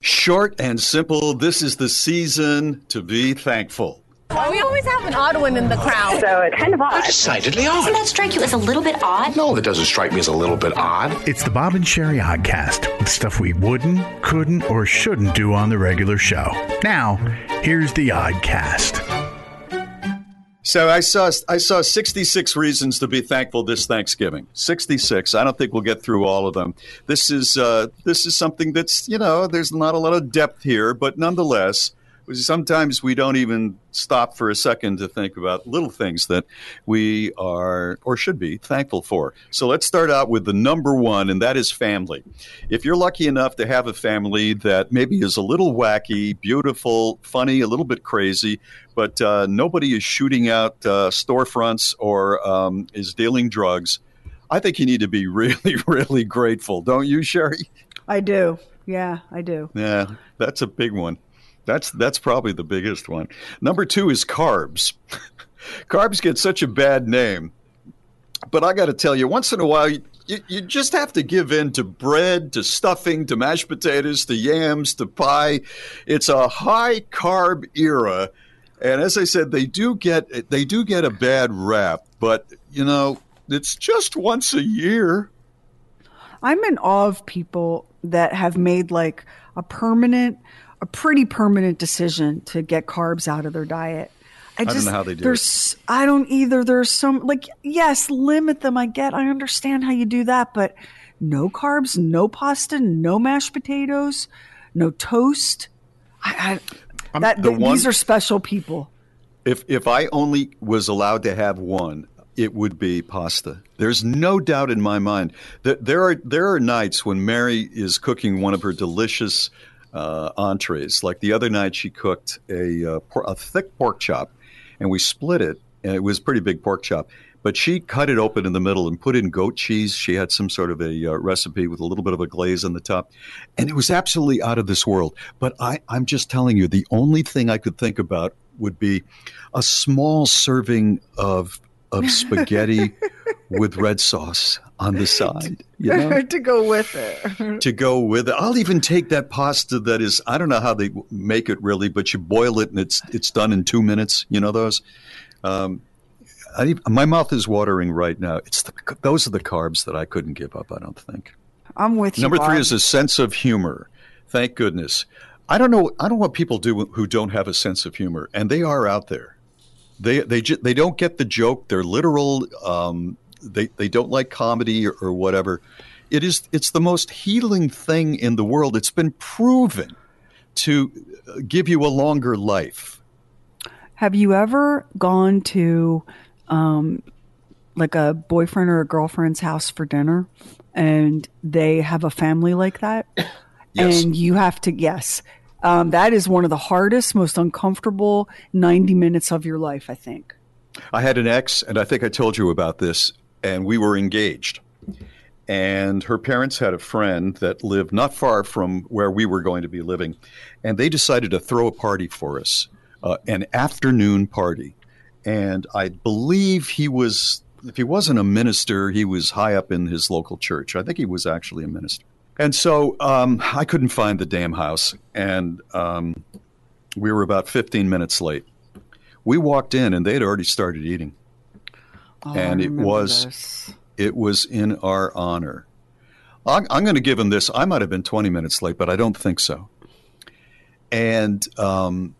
Short and simple, this is the season to be thankful. We always have an odd one in the crowd. So it's kind of odd. Decidedly odd. Doesn't that strike you as a little bit odd? No, that doesn't strike me as a little bit odd. It's the Bob and Sheri Oddcast with stuff we wouldn't, couldn't, or shouldn't do on the regular show. Now, here's the Oddcast. So I saw I saw 66 reasons to be thankful this Thanksgiving. 66. I don't think we'll get through all of them. This is uh, this is something that's you know there's not a lot of depth here, but nonetheless, sometimes we don't even stop for a second to think about little things that we are or should be thankful for. So let's start out with the number one, and that is family. If you're lucky enough to have a family that maybe is a little wacky, beautiful, funny, a little bit crazy, but uh, nobody is shooting out uh, storefronts or um, is dealing drugs, I think you need to be really, really grateful, don't you, Sheri? I do. Yeah, I do. Yeah, that's a big one. That's that's probably the biggest one. Number two is carbs. carbs get such a bad name, but I got to tell you, once in a while, you, you just have to give in to bread, to stuffing, to mashed potatoes, to yams, to pie. It's a high carb era, and as I said, they do get they do get a bad rap, but you know, it's just once a year. I'm in awe of people that have made like a permanent a pretty permanent decision to get carbs out of their diet. I, just, don't know how they do there's, it. I don't either. There's some like yes, limit them. I get. I understand how you do that, but no carbs, no pasta, no mashed potatoes, no toast. I, I that the one, these are special people. If if I only was allowed to have one, it would be pasta. There's no doubt in my mind that there are there are nights when Mary is cooking one of her delicious uh, entrees. Like the other night, she cooked a, uh, por- a thick pork chop, and we split it. And it was a pretty big pork chop. But she cut it open in the middle and put in goat cheese. She had some sort of a uh, recipe with a little bit of a glaze on the top. And it was absolutely out of this world. But I, I'm just telling you, the only thing I could think about would be a small serving of of spaghetti with red sauce on the side. You know? to go with it. to go with it. I'll even take that pasta that is I don't know how they make it really, but you boil it and it's it's done in two minutes. You know those. Um, I, my mouth is watering right now. It's the, those are the carbs that I couldn't give up. I don't think. I'm with you. Number Bob. three is a sense of humor. Thank goodness. I don't know. I don't know what people do who don't have a sense of humor, and they are out there. They they they don't get the joke. They're literal. Um, they they don't like comedy or, or whatever. It is it's the most healing thing in the world. It's been proven to give you a longer life. Have you ever gone to um, like a boyfriend or a girlfriend's house for dinner and they have a family like that? Yes. And you have to, yes, um, that is one of the hardest, most uncomfortable 90 minutes of your life, I think. I had an ex, and I think I told you about this, and we were engaged. And her parents had a friend that lived not far from where we were going to be living, and they decided to throw a party for us, uh, an afternoon party. And I believe he was, if he wasn't a minister, he was high up in his local church. I think he was actually a minister. And so um, I couldn't find the damn house, and um, we were about 15 minutes late. We walked in, and they had already started eating, Oh, and it was this. it was in our honor. I'm, I'm going to give him this. I might have been 20 minutes late, but I don't think so. and um,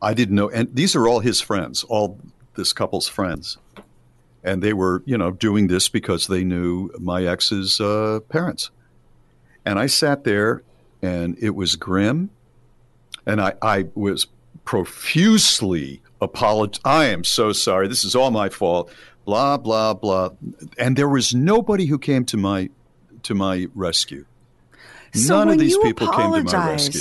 I didn't know. And these are all his friends, all this couple's friends, and they were, you know, doing this because they knew my ex's uh, parents. And I sat there, and it was grim, and I, I was profusely apologizing. I am so sorry. This is all my fault. Blah blah blah. And there was nobody who came to my to my rescue. So None of these people came to my rescue.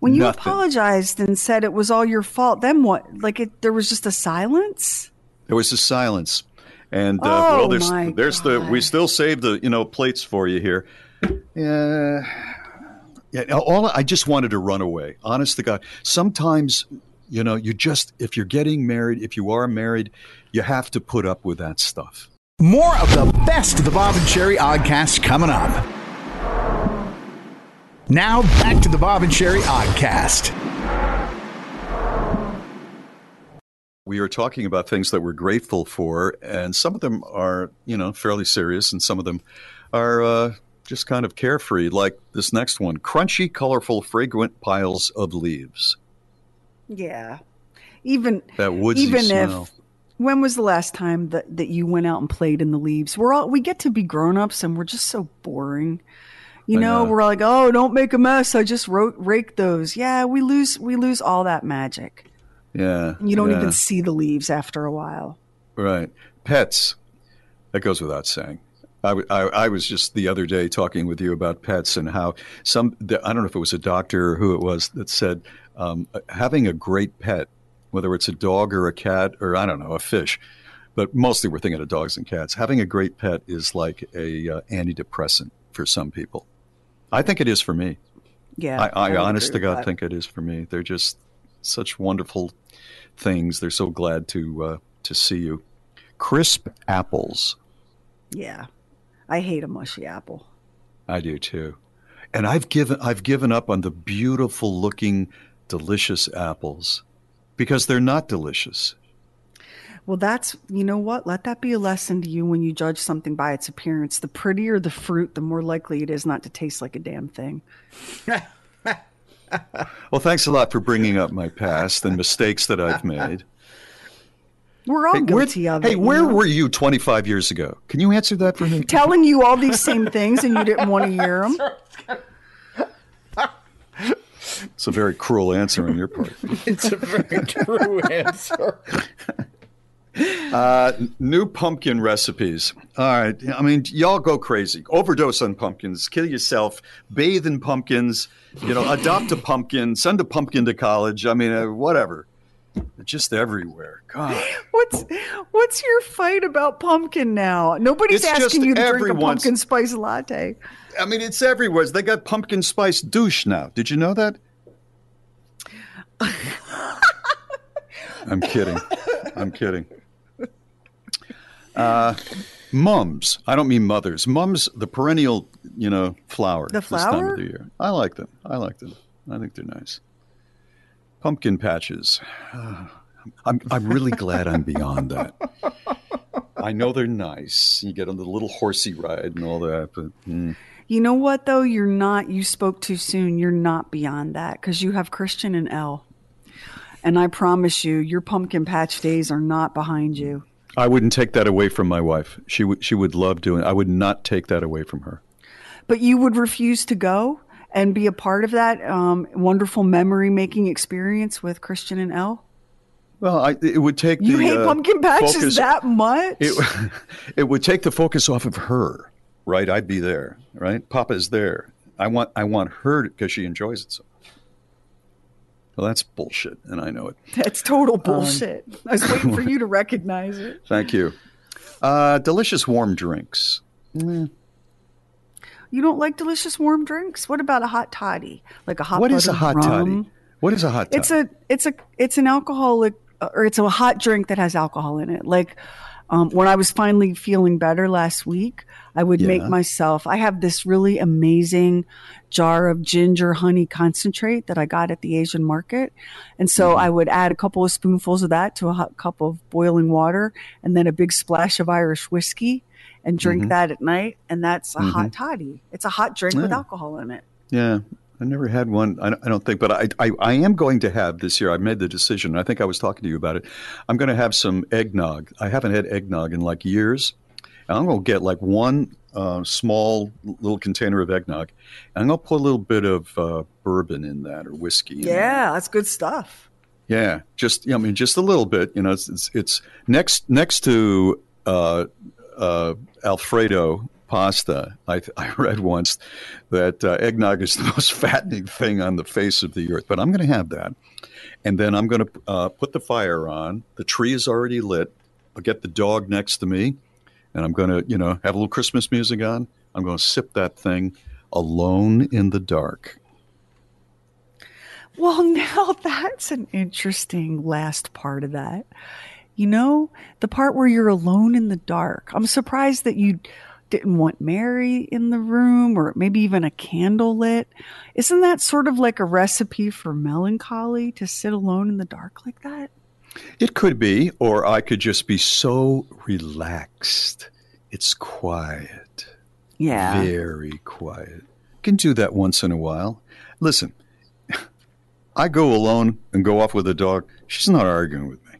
When you Nothing. apologized and said it was all your fault, then what? Like it, there was just a silence. There was a silence, and uh, Oh, well, there's my there's the we still saved the you know plates for you here. Yeah, yeah. All I just wanted to run away. Honest to God, sometimes you know you just if you're getting married, if you are married, you have to put up with that stuff. More of the best of the Bob and Sheri Oddcast coming up. Now back to the Bob and Sheri Oddcast. we are talking about things that we're grateful for, and some of them are, you know, fairly serious, and some of them are uh, just kind of carefree, like this next one crunchy, colorful, fragrant piles of leaves. Yeah. Even That woodsy even smell. if when was the last time that, that you went out and played in the leaves? We're all we get to be grown ups and we're just so boring. You know, know. we're like, oh, don't make a mess. I just wrote, rake those. Yeah, we lose we lose all that magic. Yeah. You don't yeah, even see the leaves after a while. Right. Pets. That goes without saying. I, I- I was just the other day talking with you about pets and how some, the, I don't know if it was a doctor or who it was that said um, having a great pet, whether it's a dog or a cat or I don't know, a fish, but mostly we're thinking of dogs and cats. Having a great pet is like a uh, antidepressant for some people. I think it is for me. Yeah. I, I honest to God that. think it is for me. They're just such wonderful things. They're so glad to uh, to see you. Crisp apples, Yeah. I hate a mushy apple. I do too. And I've given I've given up on the beautiful looking, delicious apples because they're not delicious. Well, that's, you know what? Let that be a lesson to you when you judge something by its appearance. The prettier the fruit, the more likely it is not to taste like a damn thing. Well, thanks a lot for bringing up my past and mistakes that I've made. We're all Hey, where, guilty of hey, it. you where know? were you 25 years ago? Can you answer that for me? telling you all these same things and you didn't want to hear them? It's a very cruel answer on your part. It's a very true answer. Uh, new pumpkin recipes. All right. I mean, y'all go crazy. Overdose on pumpkins. Kill yourself. Bathe in pumpkins. You know, adopt a pumpkin. Send a pumpkin to college. I mean, uh, whatever. They're just everywhere. God. What's what's your fight about pumpkin now? Nobody's It's asking you to drink a pumpkin spice latte. I mean, it's everywhere. They got pumpkin spice douche now. Did you know that? I'm kidding. I'm kidding. Uh, mums. I don't mean mothers. Mums, the perennial, you know, flower. The This time flower? of the year. I like them. I like them. I think they're nice. Pumpkin patches. I'm, I'm really glad I'm beyond that. I know they're nice. You get on the little horsey ride and all that, but mm, You know what though? You're not. You spoke too soon. You're not beyond that because you have Christian and Elle, and I promise you, your pumpkin patch days are not behind you. I wouldn't take that away from my wife. She would she would love doing. it. I would not take that away from her. But you would refuse to go and be a part of that um, wonderful memory making experience with Christian and Elle. Well, I, it would take You the hate uh, pumpkin patches focus- that much? It, it would take the focus off of her, right? I'd be there, right? Papa's there. I want I want her because she enjoys it so. Well, that's bullshit, and I know it. That's total bullshit. I was waiting for you to recognize it. Thank you. Uh, delicious warm drinks. You don't like delicious warm drinks? What about a hot toddy? Like a hot toddy? What is a hot buttered toddy? What is a hot toddy? It's a it's a it's an alcoholic or it's a hot drink that has alcohol in it. Like um, when I was finally feeling better last week, I would make myself. I have this really amazing jar of ginger honey concentrate that I got at the Asian market, and so Mm-hmm. I would add a couple of spoonfuls of that to a hot cup of boiling water, and then a big splash of Irish whiskey, and drink Mhm. that at night. And that's a Mhm. hot toddy. It's a hot drink with alcohol in it. yeah, I never had one. I don't, think, but I, I, I am going to have this year. I made the decision. I think I was talking to you about it. I'm going to have some eggnog. I haven't had eggnog in like years. And I'm going to get like one uh, small little container of eggnog. And I'm going to put a little bit of uh, bourbon in that or whiskey. that. Yeah, that's good stuff. Yeah, just I mean, just a little bit. You know, it's it's, it's next next to uh, uh, Alfredo pasta. I, I read once that uh, eggnog is the most fattening thing on the face of the earth. But I'm going to have that, and then I'm going to uh, put the fire on. The tree is already lit. I'll get the dog next to me, and I'm going to you know have a little Christmas music on. I'm going to sip that thing alone in the dark. Well, now that's an interesting last part of that. You know, the part where you're alone in the dark. I'm surprised that you didn't want Mary in the room or maybe even a candle lit. Isn't that sort of like a recipe for melancholy to sit alone in the dark like that? It could be, or I could just be so relaxed. It's quiet. Yeah. Very quiet. Can do that once in a while. Listen, I go alone and go off with a dog. She's not arguing with me.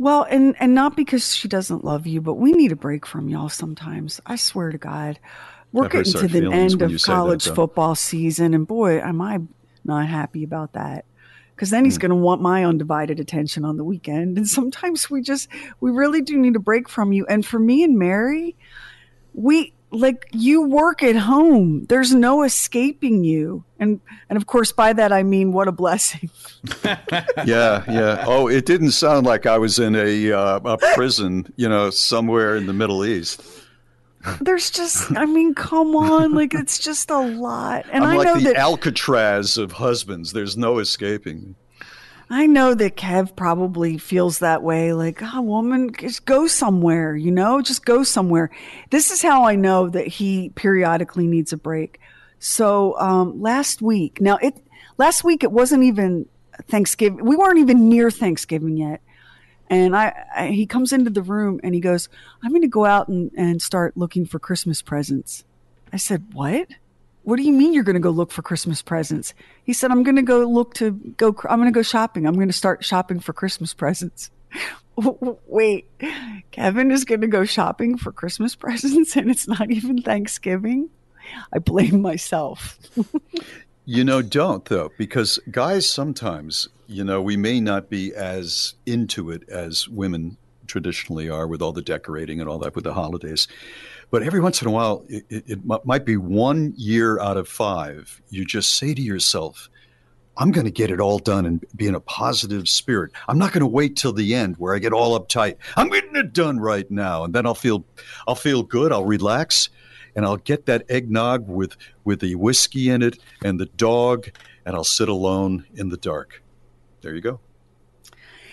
Well, and and not because she doesn't love you, but we need a break from y'all sometimes. I swear to God. We're getting to the end of say that, college football season and boy, am I not happy about that. Cuz then he's Hmm. going to want my undivided attention on the weekend and sometimes we just we really do need a break from you. And for me and Mary, we like you work at home. There's no escaping you. And and of course by that I mean what a blessing. Yeah, yeah. Oh, it didn't sound like I was in a uh, a prison, you know, somewhere in the Middle East. There's just, I mean, come on, like it's just a lot, and I'm I like know the that Alcatraz of husbands. There's no escaping. I know that Kev probably feels that way. Like, ah, woman, just go somewhere, you know, just go somewhere. This is how I know that he periodically needs a break. So um, last week, now it last week it wasn't even Thanksgiving. We weren't even near Thanksgiving yet. And I, I he comes into the room and he goes, "I'm going to go out and, and start looking for Christmas presents." I said, "What? What do you mean you're going to go look for Christmas presents?" He said, "I'm going to go look to go. I'm going to go shopping. I'm going to start shopping for Christmas presents." Wait, Kevin is going to go shopping for Christmas presents, and it's not even Thanksgiving. I blame myself. You know, don't though, because guys sometimes, you know, we may not be as into it as women traditionally are with all the decorating and all that with the holidays. But every once in a while, it, it, it mi- might be one year out of five, you just say to yourself, I'm going to get it all done and be in a positive spirit. I'm not going to wait till the end where I get all uptight. I'm getting it done right now, and then I'll feel, I'll feel good. I'll relax, and I'll get that eggnog with with the whiskey in it and the dog, and I'll sit alone in the dark. There you go.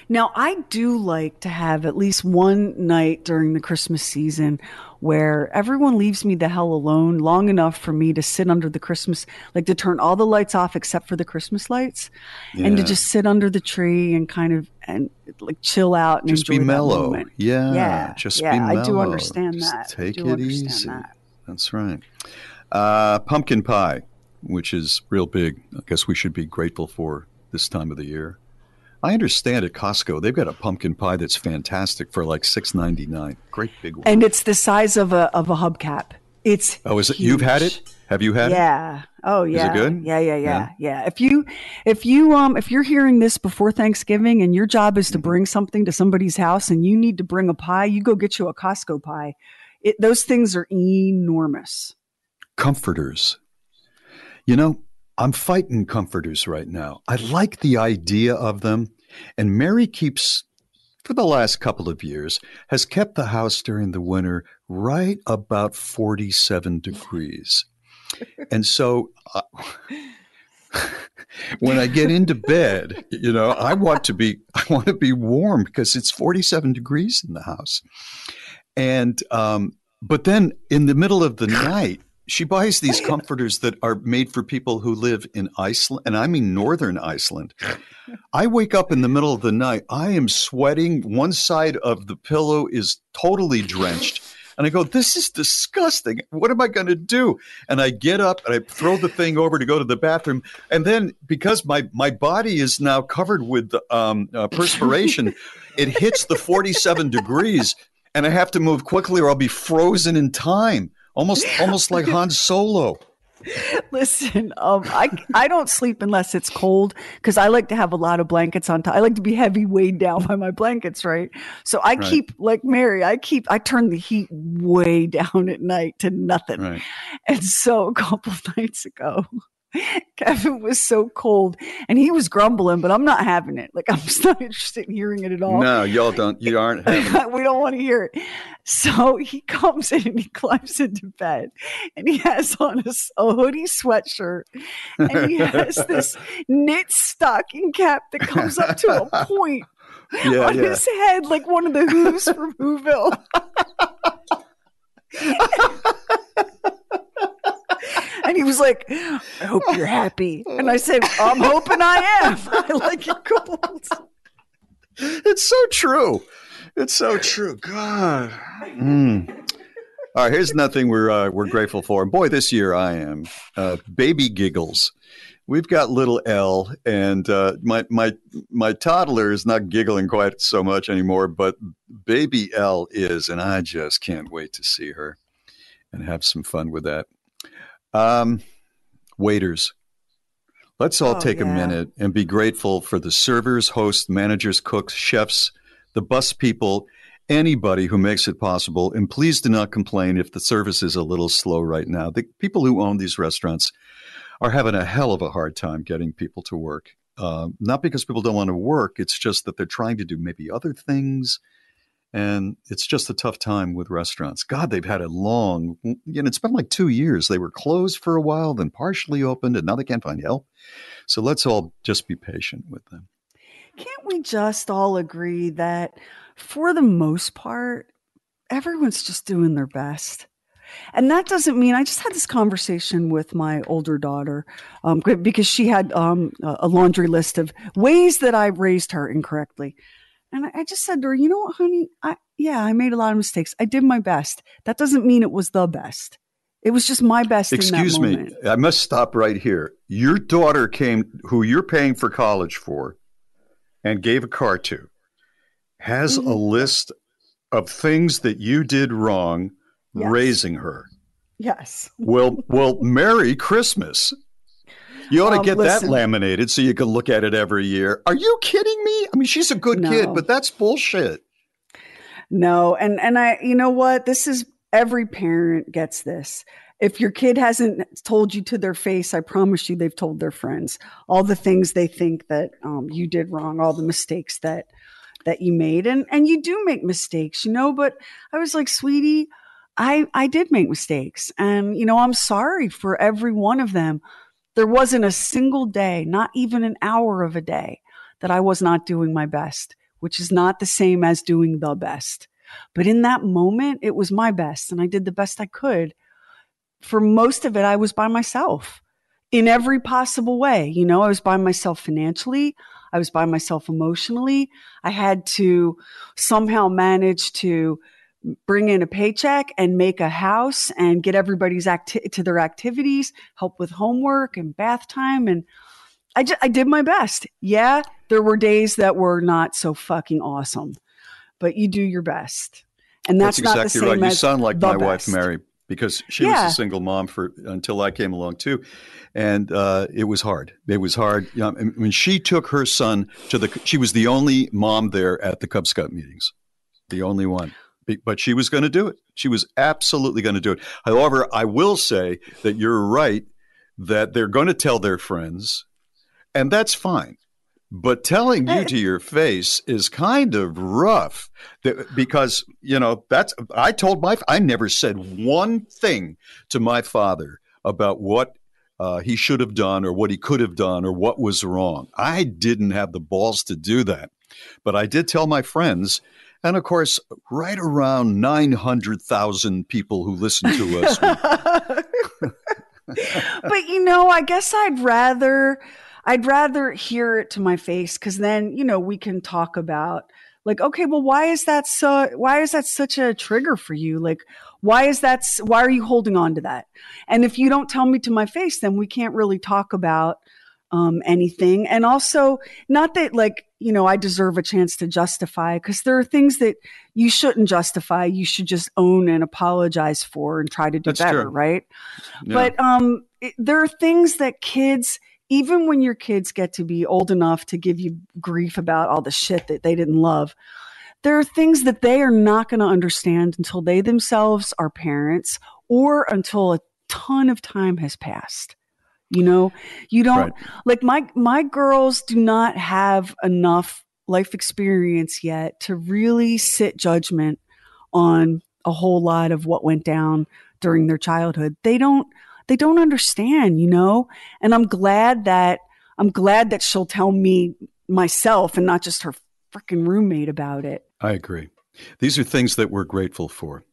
Now, I do like to have at least one night during the Christmas season where everyone leaves me the hell alone long enough for me to sit under the Christmas, like to turn all the lights off except for the Christmas lights, and to just sit under the tree and kind of and like chill out and Just be mellow. Yeah, yeah, just yeah. be mellow. I do understand Just that. Take it easy. that. That's right. Uh, pumpkin pie, which is real big. I guess we should be grateful for this time of the year. I understand at Costco they've got a pumpkin pie that's fantastic for like six ninety nine. Great big one. And it's the size of a of a hubcap. It's oh, is it? You've had it? Have you had yeah. it? Yeah. Oh it yeah. good? Yeah, yeah, yeah, Yeah. yeah. If you if you um if you're hearing this before Thanksgiving and your job is to Mm-hmm. bring something to somebody's house and you need to bring a pie, you go get you a Costco pie. It, those things are enormous. comforters. You know, I'm fighting comforters right now. I like the idea of them. And Mary keeps, for the last couple of years, has kept the house during the winter right about 47 degrees. And so uh, when I get into bed, you know, I want to be I want to be warm because it's 47 degrees in the house. And um but then in the middle of the night, she buys these comforters that are made for people who live in Iceland, and I mean northern Iceland. I wake up in the middle of the night. I am sweating. One side of the pillow is totally drenched. And I go, this is disgusting. What am I going to do? And I get up and I throw the thing over to go to the bathroom. And then because my, my body is now covered with um, uh, perspiration, it hits the 47 degrees and I have to move quickly or I'll be frozen in time. Almost, almost like Han Solo. Listen, um, I I don't sleep unless it's cold because I like to have a lot of blankets on top. I like to be heavy weighed down by my blankets, right? So I Right. keep like Mary. I keep I turn the heat way down at night to nothing. Right. And so a couple of nights ago, Kevin was so cold and he was grumbling, but I'm not having it. Like I'm just not interested in hearing it at all. No, y'all don't. You aren't having. it. we don't want to hear it. So he comes in and he climbs into bed and he has on a hoodie sweatshirt and he has this knit stocking cap that comes up to a point Yeah, on yeah. his head like one of the hooves from Whoville. and he was like, I hope you're happy. And I said, I'm hoping I am. I like it cold. It's so true. It's so true. God. Mm. All right, here's nothing we're uh, we're grateful for. And boy, this year I am uh, baby giggles. We've got little Elle, and uh, my my my toddler is not giggling quite so much anymore, but baby Elle is, and I just can't wait to see her and have some fun with that. Um, waiters, let's all Oh, take a minute and be grateful for the servers, hosts, managers, cooks, chefs, the bus people, anybody who makes it possible. And please do not complain if the service is a little slow right now. The people who own these restaurants are having a hell of a hard time getting people to work. Um, not because people don't want to work, it's just that they're trying to do maybe other things. And it's just a tough time with restaurants. God, they've had a long, know, it's been like two years. They were closed for a while, then partially opened, and now they can't find help. So let's all just be patient with them. Can't we just all agree that for the most part, everyone's just doing their best? And that doesn't mean I just had this conversation with my older daughter um, because she had um, a laundry list of ways that I raised her incorrectly. And I- just said to her, you know what, honey? I, yeah, I made a lot of mistakes. I did my best. That doesn't mean it was the best. It was just my best Excuse in that me, moment. I must stop right here. Your daughter came, who you're paying for college for, and gave a car to, has Mm-hmm. a list of things that you did wrong Yes. raising her. Yes. Well, well, Merry Christmas. You ought to Um, get listen. that laminated so you can look at it every year. Are you kidding me? I mean, she's a good No. kid, but that's bullshit. No, and and I you know what? This is every parent gets this. If your kid hasn't told you to their face, I promise you they've told their friends all the things they think that um, you did wrong, all the mistakes that that you made, and and you do make mistakes, you know. But I was like, sweetie, I I did make mistakes, and you know I'm sorry for every one of them. There wasn't a single day, not even an hour of a day, that I was not doing my best, which is not the same as doing the best. But in that moment, it was my best, and I did the best I could. For most of it, I was by myself in every possible way. You know, I was by myself financially, I was by myself emotionally. I had to somehow manage to bring in a paycheck and make a house and get everybody's acti- to their activities, help with homework and bath time and I just, I did my best. Yeah, there were days that were not so fucking awesome, but you do your best. And that's, not the exactly same right. You sound like my wife. Mary, because she Yeah. was a single mom for until I came along too, and uh, it was hard. It was hard. You know, I mean, she took her son to the. She was the only mom there at the Cub Scout meetings, the only one. But she was going to do it. She was absolutely going to do it. However, I will say that you're right that they're going to tell their friends, and that's fine. But telling you to your face is kind of rough because, you know, that's, I told my, I never said one thing to my father about what uh, he should have done or what he could have done or what was wrong. I didn't have the balls to do that. But I did tell my friends. And of course, right around 900,000 people who listen to us but you know, I guess I'd rather I'd rather hear it to my face because then you know we can talk about Like, okay, well, why is that so? Why is that such a trigger for you? Like, why is that? Why are you holding on to that? And if you don't tell me to my face, then we can't really talk about um, anything. And also, not that like you know I deserve a chance to justify, because there are things that you shouldn't justify. You should just own and apologize for and try to do That's better, true. right? Yeah. But um, it, there are things that kids, even when your kids get to be old enough to give you grief about all the shit that they didn't love, there are things that they are not going to understand until they themselves are parents or until a ton of time has passed. You know, you don't Right. like my my girls do not have enough life experience yet to really sit judgment on a whole lot of what went down during their childhood. They don't they don't understand, you know? And I'm glad that I'm glad that she'll tell me myself and not just her freaking roommate about it. I agree. These are things that we're grateful for.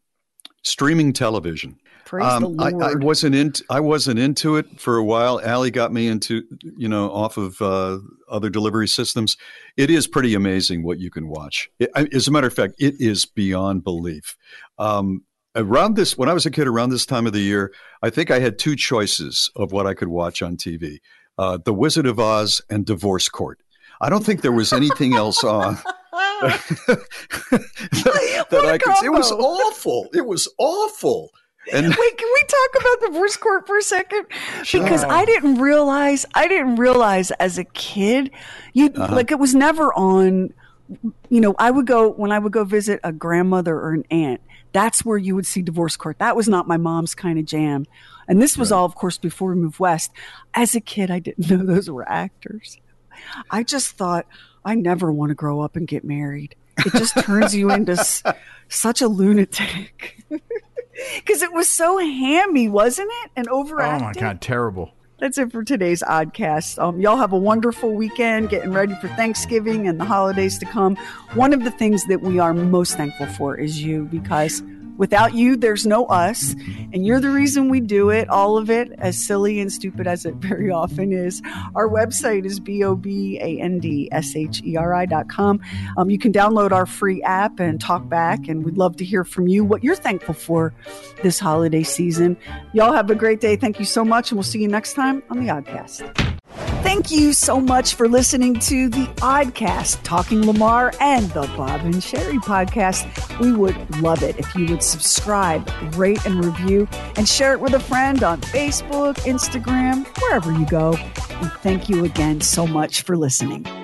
Streaming television. Praise Um, the I, Lord. I wasn't in. I wasn't into it for a while. Allie got me into, you know, off of uh, other delivery systems. It is pretty amazing what you can watch. It, as a matter of fact, it is beyond belief. Um, around this, when I was a kid, around this time of the year, I think I had two choices of what I could watch on TV: uh, The Wizard of Oz and Divorce Court. I don't think there was anything else on. that, that I could. It was awful. It was awful. And Wait, can we talk about the divorce court for a second? Sure. Because I didn't realize, I didn't realize as a kid, you Uh-huh. like it was never on. You know, I would go when I would go visit a grandmother or an aunt. That's where you would see divorce court. That was not my mom's kind of jam, and this was all, of course, before we moved west. As a kid, I didn't know those were actors. I just thought I never want to grow up and get married. It just turns you into s- such a lunatic. Because it was so hammy, wasn't it? And overacting. Oh my god, terrible. That's it for today's Oddcast. Um, y'all have a wonderful weekend, getting ready for Thanksgiving and the holidays to come. One of the things that we are most thankful for is you, because without you, there's no us, and you're the reason we do it. All of it, as silly and stupid as it very often is. Our website is b o b a n d s h e r i dot com. Um, you can download our free app and talk back, and we'd love to hear from you what you're thankful for this holiday season. Y'all have a great day. Thank you so much, and we'll see you next time on the Oddcast. Thank you so much for listening to the Oddcast, Talking Lamar and the Bob and Sheri podcast. We would love it if you would subscribe, rate, and review, and share it with a friend on Facebook, Instagram, wherever you go. And thank you again so much for listening.